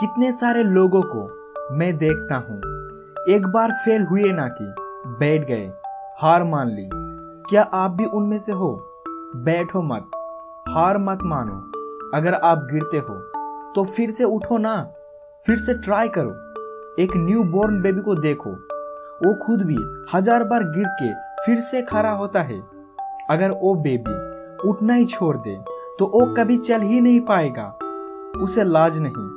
कितने सारे लोगों को मैं देखता हूँ। एक बार फेल हुए ना कि बैठ गए, हार मान ली। क्या आप भी उनमें से हो? बैठो मत, हार मत मानो। अगर आप गिरते हो तो फिर से उठो ना, फिर से ट्राई करो। एक न्यू बोर्न बेबी को देखो। वो खुद भी हज़ार बार गिर के फिर से खड़ा होता है। अगर वो बेबी उठना ही छोड़ दे तो वो कभी चल ही नहीं पाएगा। उसे लाज नहीं।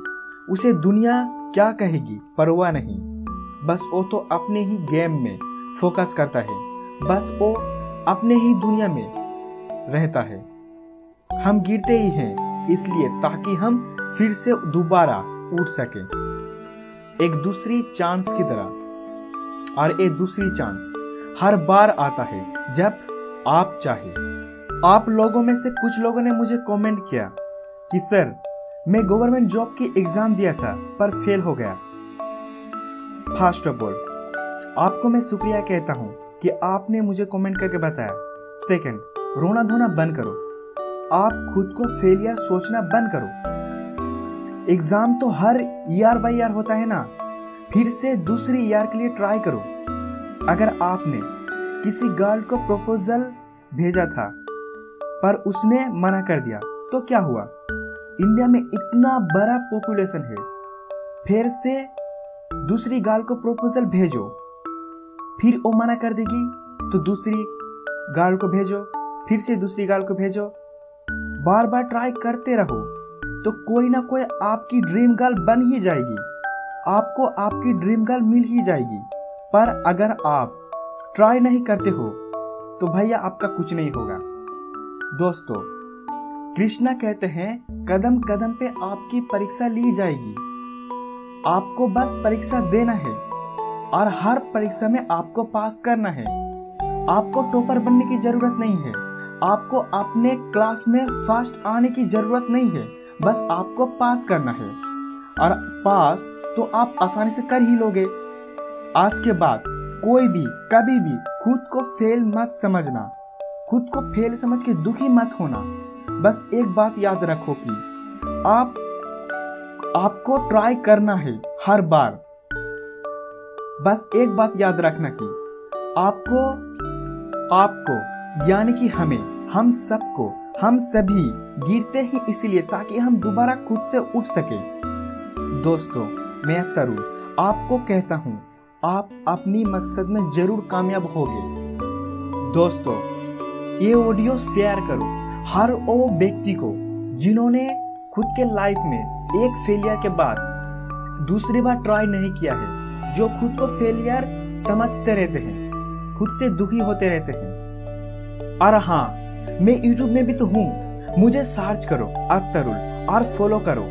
उसे दुनिया क्या कहेगी? परवाह नहीं। बस वो तो अपने ही गेम में फोकस करता है। बस वो अपने ही दुनिया में रहता है। हम गिरते ही हैं, इसलिए ताकि हम फिर से दोबारा उठ सके। एक दूसरी चांस की तरह। और एक दूसरी चांस हर बार आता है, जब आप चाहे। आप लोगों में से कुछ लोगों ने मुझे कमेंट किया कि, सर मैं गवर्नमेंट जॉब की एग्ज़ाम दिया था, पर फेल हो गया। फ़र्स्ट ऑफ़ ऑल आपको मैं शुक्रिया कहता हूँ कि आपने मुझे कमेंट करके बताया। सेकंड रोना धोना बंद करो। आप खुद को फेलियर सोचना बंद करो। एग्ज़ाम तो हर ईयर बाई ईयर होता है ना। फिर से दूसरी ईयर के लिए ट्राई करो। अगर आपने किसी गर्ल को प्रपोजल भेजा था, पर उसने मना कर दिया तो क्या हुआ? इंडिया में इतना बड़ा पॉपुलेशन है, फिर से दूसरी गाल को प्रपोजल भेजो। फिर वो मना कर देगी तो दूसरी गाल को भेजो, फिर से दूसरी गाल को भेजो। बार बार ट्राई करते रहो तो कोई ना कोई आपकी ड्रीम गर्ल बन ही जाएगी। आपको आपकी ड्रीम गर्ल मिल ही जाएगी। पर अगर आप ट्राई नहीं करते हो तो भैया आपका कुछ नहीं होगा। दोस्तों कृष्णा कहते हैं, कदम कदम पे आपकी परीक्षा ली जाएगी। आपको बस परीक्षा देना है और हर परीक्षा में आपको पास करना है। आपको टॉपर बनने की ज़रूरत नहीं है। आपको अपने क्लास में फ़र्स्ट आने की ज़रूरत नहीं है। बस आपको पास करना है। और पास तो आप आसानी से कर ही लोगे। आज के बाद कोई भी, कभी भी खुद को फेल मत समझना। खुद को फेल समझ के दुखी मत होना। बस एक बात याद रखो कि आप, आपको ट्राई करना है हर बार। बस एक बात याद रखना कि आपको आपको, यानी कि हमें, हम सबको, हम सभी गिरते ही इसलिए ताकि हम दोबारा खुद से उठ सके। दोस्तों, मैं तरुण, आपको कहता हूँ, आप अपनी मकसद में ज़रूर कामयाब होगे। दोस्तों, ये ऑडियो शेयर करो। हर वो व्यक्ति को जिन्होंने खुद के लाइफ में एक फेलियर के बाद दूसरी बार ट्राई नहीं किया है, जो खुद को फेलियर समझते रहते हैं, खुद से दुखी होते रहते हैं। और हाँ मैं यूट्यूब में भी तो हूँ। मुझे सर्च करो, अतरुल, और फॉलो करो,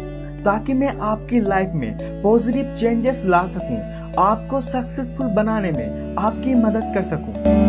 ताकि मैं आपकी लाइफ में पॉजिटिव चेंजेस ला सकूँ, आपको सक्सेसफुल बनाने में आपकी मदद कर सकूँ।